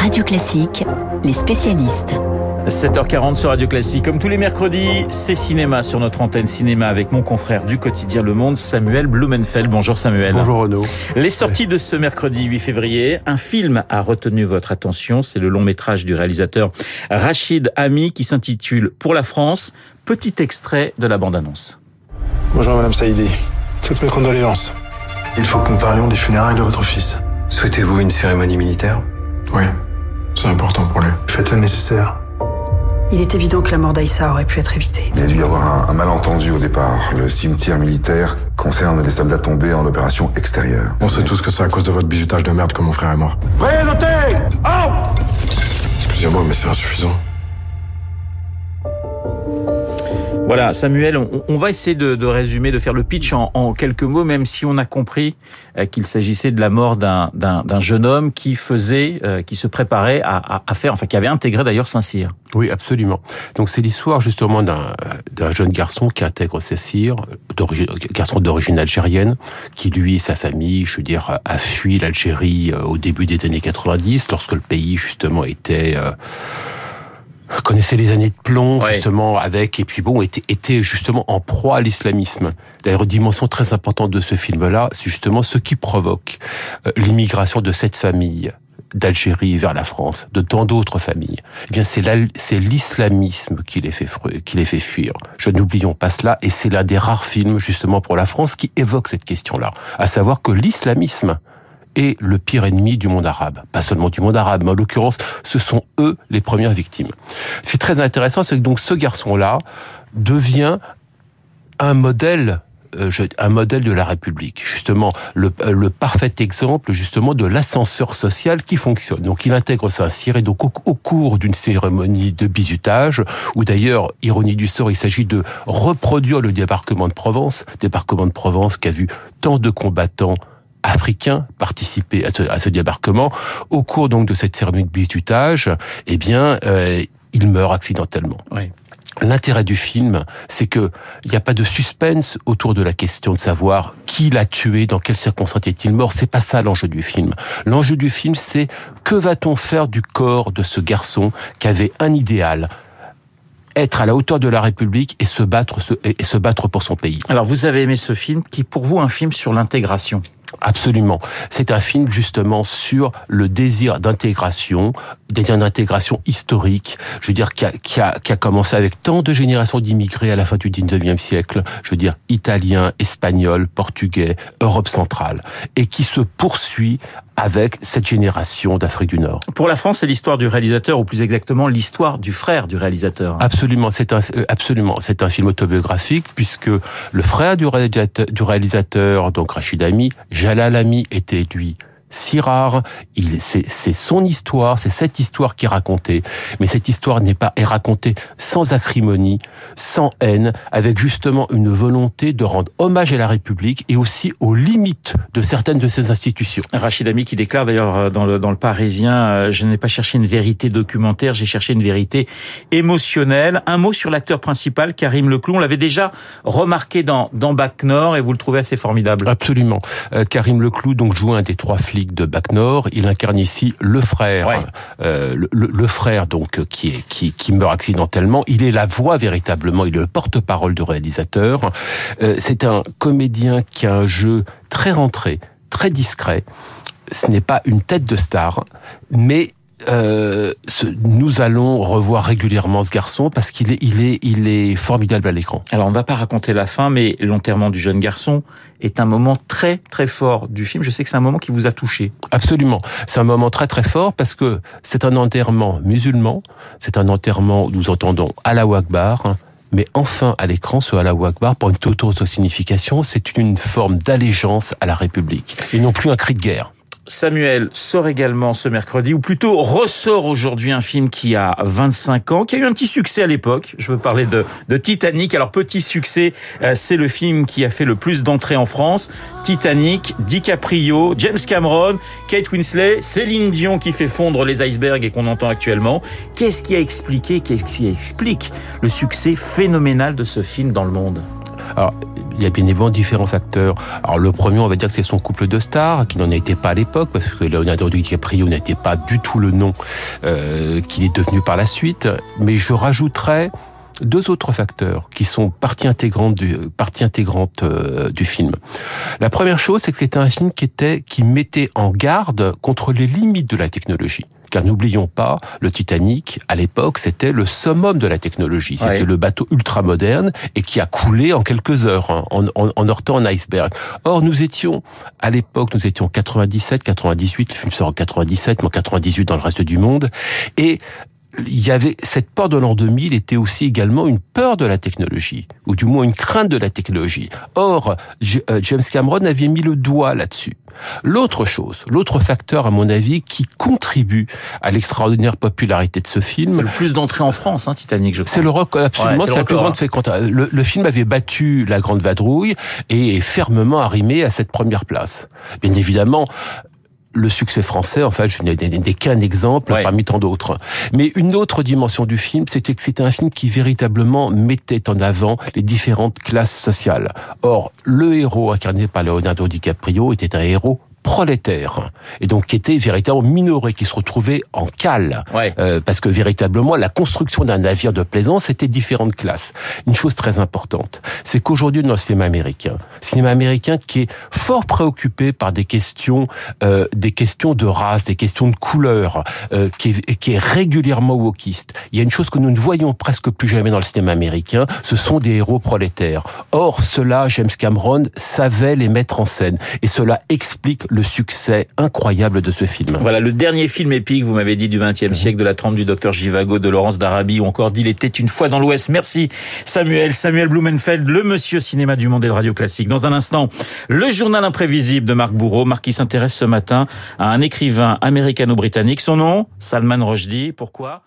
Radio Classique, les spécialistes. 7h40 sur Radio Classique. Comme tous les mercredis, c'est cinéma sur notre antenne cinéma avec mon confrère du quotidien Le Monde, Samuel Blumenfeld. Bonjour Samuel. Bonjour Renaud. Les sorties de ce mercredi 8 février, un film a retenu votre attention. C'est le long métrage du réalisateur Rachid Ami qui s'intitule Pour la France. Petit extrait de la bande-annonce. Bonjour Madame Saïdi. Toutes mes condoléances. Il faut que nous parlions des funérailles de votre fils. Souhaitez-vous une cérémonie militaire? Oui, c'est important pour lui. Faites le nécessaire. Il est évident que la mort d'Aïssa aurait pu être évitée. Il y a dû y avoir un, un, malentendu au départ. Le cimetière militaire concerne les soldats tombés en opération extérieure. On sait tous que c'est à cause de votre bizutage de merde que mon frère est mort. Présentez Oh Excusez-moi, mais c'est insuffisant. Voilà, Samuel, on, on va essayer de, de, résumer, de faire le pitch en, en, quelques mots, même si on a compris euh, qu'il s'agissait de la mort d'un jeune homme qui faisait, euh, qui se préparait à, à, à, faire, enfin qui avait intégré d'ailleurs Saint-Cyr. Oui, absolument. Donc c'est l'histoire justement d'un jeune garçon qui intègre Saint-Cyr, garçon d'origine algérienne, qui lui et sa famille, je veux dire, a fui l'Algérie euh, au début des années 90, lorsque le pays justement était euh, connaissait les années de plomb ouais. justement avec et puis bon était, était justement en proie à l'islamisme. D'ailleurs, dimension très importante de ce film-là, c'est justement ce qui provoque euh, l'immigration de cette famille d'Algérie vers la France, de tant d'autres familles. Eh bien, c'est l'islamisme qui les fait qui les fait fuir. Je n'oublions pas cela, et c'est l'un des rares films justement pour la France qui évoque cette question-là, à savoir que l'islamisme est le pire ennemi du monde arabe. Pas seulement du monde arabe, mais en l'occurrence, ce sont eux les premières victimes. Ce qui est très intéressant, c'est que donc ce garçon-là devient un modèle euh, un modèle de la République, justement le, le parfait exemple justement de l'ascenseur social qui fonctionne. Donc il intègre Saint-Cyr et donc au, au cours d'une cérémonie de bizutage, où d'ailleurs, ironie du sort, il s'agit de reproduire le débarquement de Provence, débarquement de Provence qui a vu tant de combattants africains participer à ce, à ce, débarquement. Au cours donc de cette cérémonie de bizutage, eh bien, euh, il meurt accidentellement. Oui. L'intérêt du film, c'est que il n'y a pas de suspense autour de la question de savoir qui l'a tué, dans quelles circonstances est-il mort. C'est pas ça l'enjeu du film. L'enjeu du film, c'est que va-t-on faire du corps de ce garçon qui avait un idéal, être à la hauteur de la République et se battre, et se battre pour son pays? Alors vous avez aimé ce film, qui pour vous un film sur l'intégration. Absolument. C'est un film justement sur le désir d'intégration, désir d'intégration historique, je veux dire, qui a, qui, a, qui a, commencé avec tant de générations d'immigrés à la fin du 19e siècle, je veux dire, italiens, espagnols, portugais, Europe centrale, et qui se poursuit avec cette génération d'Afrique du Nord. Pour la France, c'est l'histoire du réalisateur, ou plus exactement l'histoire du frère du réalisateur. Absolument, c'est un euh, absolument, c'est un film autobiographique puisque le frère du réalisateur, du réalisateur donc Rachid Ami, Jalal Ami, était lui si rare. Il, c'est, c'est son histoire, c'est cette histoire qui est racontée. Mais cette histoire n'est pas est racontée sans acrimonie, sans haine, avec justement une volonté de rendre hommage à la République et aussi aux limites de certaines de ses institutions. Rachid Ami qui déclare d'ailleurs dans le, dans le Parisien, je n'ai pas cherché une vérité documentaire, j'ai cherché une vérité émotionnelle. Un mot sur l'acteur principal, Karim Leclou. On l'avait déjà remarqué dans, dans Bac Nord et vous le trouvez assez formidable. Absolument. Euh, Karim Leclou donc joue un des trois flics de Bac Nord. Il incarne ici le frère, ouais. euh, le, le, frère donc qui est qui, qui meurt accidentellement. Il est la voix véritablement, il est le porte-parole du réalisateur. Euh, c'est un comédien qui a un jeu très rentré, très discret. Ce n'est pas une tête de star, mais euh, ce, nous allons revoir régulièrement ce garçon parce qu'il est, il est, il est formidable à l'écran. Alors on ne va pas raconter la fin, mais l'enterrement du jeune garçon est un moment très très fort du film. Je sais que c'est un moment qui vous a touché. Absolument, c'est un moment très très fort parce que c'est un enterrement musulman, c'est un enterrement où nous entendons Allah Akbar. Mais enfin, à l'écran, ce Allah Akbar, pour une toute autre signification, c'est une forme d'allégeance à la République, et non plus un cri de guerre. Samuel sort également ce mercredi, ou plutôt ressort aujourd'hui un film qui a 25 ans, qui a eu un petit succès à l'époque. Je veux parler de, de Titanic. Alors petit succès, euh, c'est le film qui a fait le plus d'entrées en France. Titanic, DiCaprio, James Cameron, Kate Winslet, Céline Dion qui fait fondre les icebergs et qu'on entend actuellement. Qu'est-ce qui a expliqué, qu'est-ce qui explique le succès phénoménal de ce film dans le monde? Il y a bien évidemment différents facteurs. Alors le premier, on va dire que c'est son couple de stars, qui n'en était pas à l'époque, parce que Leonardo DiCaprio n'était pas du tout le nom euh, qu'il est devenu par la suite. Mais je rajouterais deux autres facteurs qui sont partie intégrante du, partie intégrante euh, du film. La première chose, c'est que c'était un film qui était, qui mettait en garde contre les limites de la technologie. Car n'oublions pas, le Titanic, à l'époque, c'était le summum de la technologie. C'était Ouais. le bateau ultra moderne et qui a coulé en quelques heures, hein, en, en, en heurtant un iceberg. Or, nous étions, à l'époque, nous étions 97, 98, le film sort en 97, mais en 98 dans le reste du monde. Et il y avait cette peur de l'an 2000 était aussi également une peur de la technologie, ou du moins une crainte de la technologie. Or, euh, James Cameron avait mis le doigt là-dessus. L'autre chose, l'autre facteur, à mon avis, qui contribue à l'extraordinaire popularité de ce C'est film, le plus d'entrées en France, hein, Titanic, je crois. c'est le rock, absolument, Ouais, c'est c'est la plus record, grande hein. Le, le film avait battu La Grande Vadrouille et est fermement arrimé à cette première place. Bien évidemment, le succès français, enfin, je n'ai qu'un exemple Ouais. parmi tant d'autres. Mais une autre dimension du film, c'était que c'était un film qui véritablement mettait en avant les différentes classes sociales. Or, le héros incarné par Leonardo DiCaprio était un héros prolétaire et donc qui était véritablement minoré, qui se retrouvait en cale. Ouais. Euh, parce que véritablement, la construction d'un navire de plaisance était différentes classes. Une chose très importante, c'est qu'aujourd'hui, dans le cinéma américain, cinéma américain qui est fort préoccupé par des questions, euh, des questions de race, des questions de couleur, euh, qui, est, qui est régulièrement wokiste. Il y a une chose que nous ne voyons presque plus jamais dans le cinéma américain, ce sont des héros prolétaires. Or, cela, James Cameron savait les mettre en scène, et cela explique le succès incroyable de ce film. Voilà, le dernier film épique, vous m'avez dit, du. XXe siècle, de la trempe du docteur Givago, de Laurence d'Arabie, ou encore d'Il était une fois dans l'Ouest. Merci Samuel, Samuel Blumenfeld, le monsieur cinéma du monde et de radio classique. Dans un instant, le journal imprévisible de Marc Bourreau. Marc qui s'intéresse ce matin à un écrivain américano-britannique. Son nom, Salman Rushdie. Pourquoi?